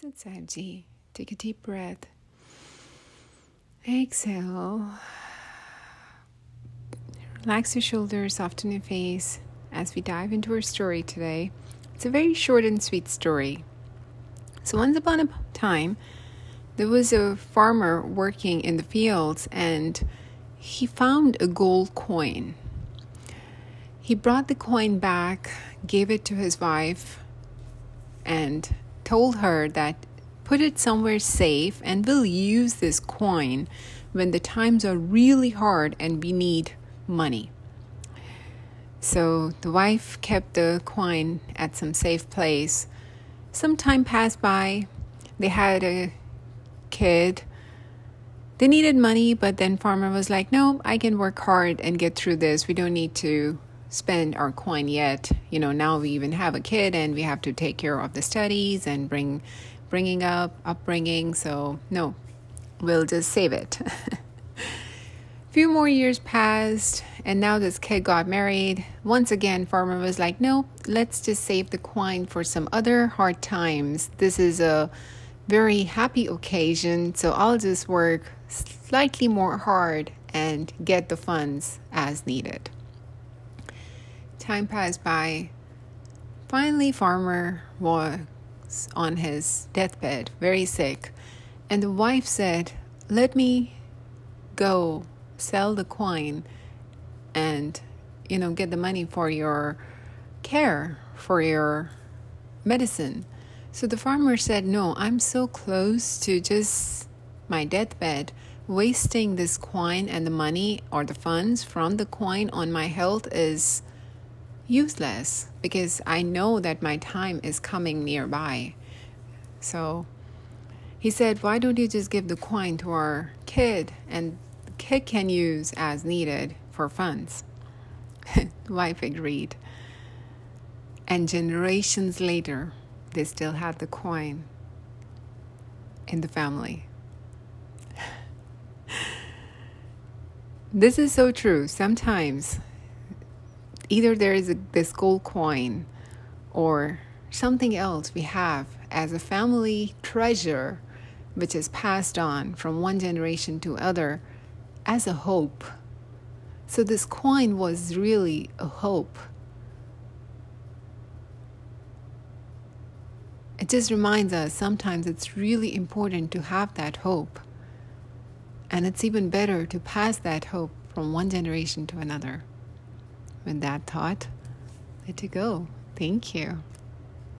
Sit Sabji. Take a deep breath. Exhale. Relax your shoulders, soften your face as we dive into our story today. It's a very short and sweet story. So, once upon a time, there was a farmer working in the fields and he found a gold coin. He brought the coin back, gave it to his wife, and told her that put it somewhere safe and we'll use this coin when the times are really hard and we need money. So the wife kept the coin at some safe place. Some time passed by. They had a kid. They needed money, but then farmer was like, "No, I can work hard and get through this. We don't need to spend our coin yet. You know, now we even have a kid and we have to take care of the studies and bring bringing up upbringing. So, no. We'll just save it." few more years passed and now this kid got married once again farmer was like no let's just save the coin for some other hard times this is a very happy occasion so i'll just work slightly more hard and get the funds as needed time passed by. Finally, Farmer was on his deathbed, very sick, and the wife said, Let me go sell the coin and, you know, get the money for your care, for your medicine. So the farmer said, No, I'm so close to just my deathbed. Wasting this coin and the money or the funds from the coin on my health is useless because I know that my time is coming nearby. So he said, Why don't you just give the coin to our kid and the kid can use as needed for funds? wife agreed. And generations later, they still had the coin in the family. this is so true. Sometimes either there is a, this gold coin or something else we have as a family treasure which is passed on from one generation to other as a hope. So this coin was really a hope. It just reminds us sometimes it's really important to have that hope. And it's even better to pass that hope from one generation to another with that thought, let it go. Thank you.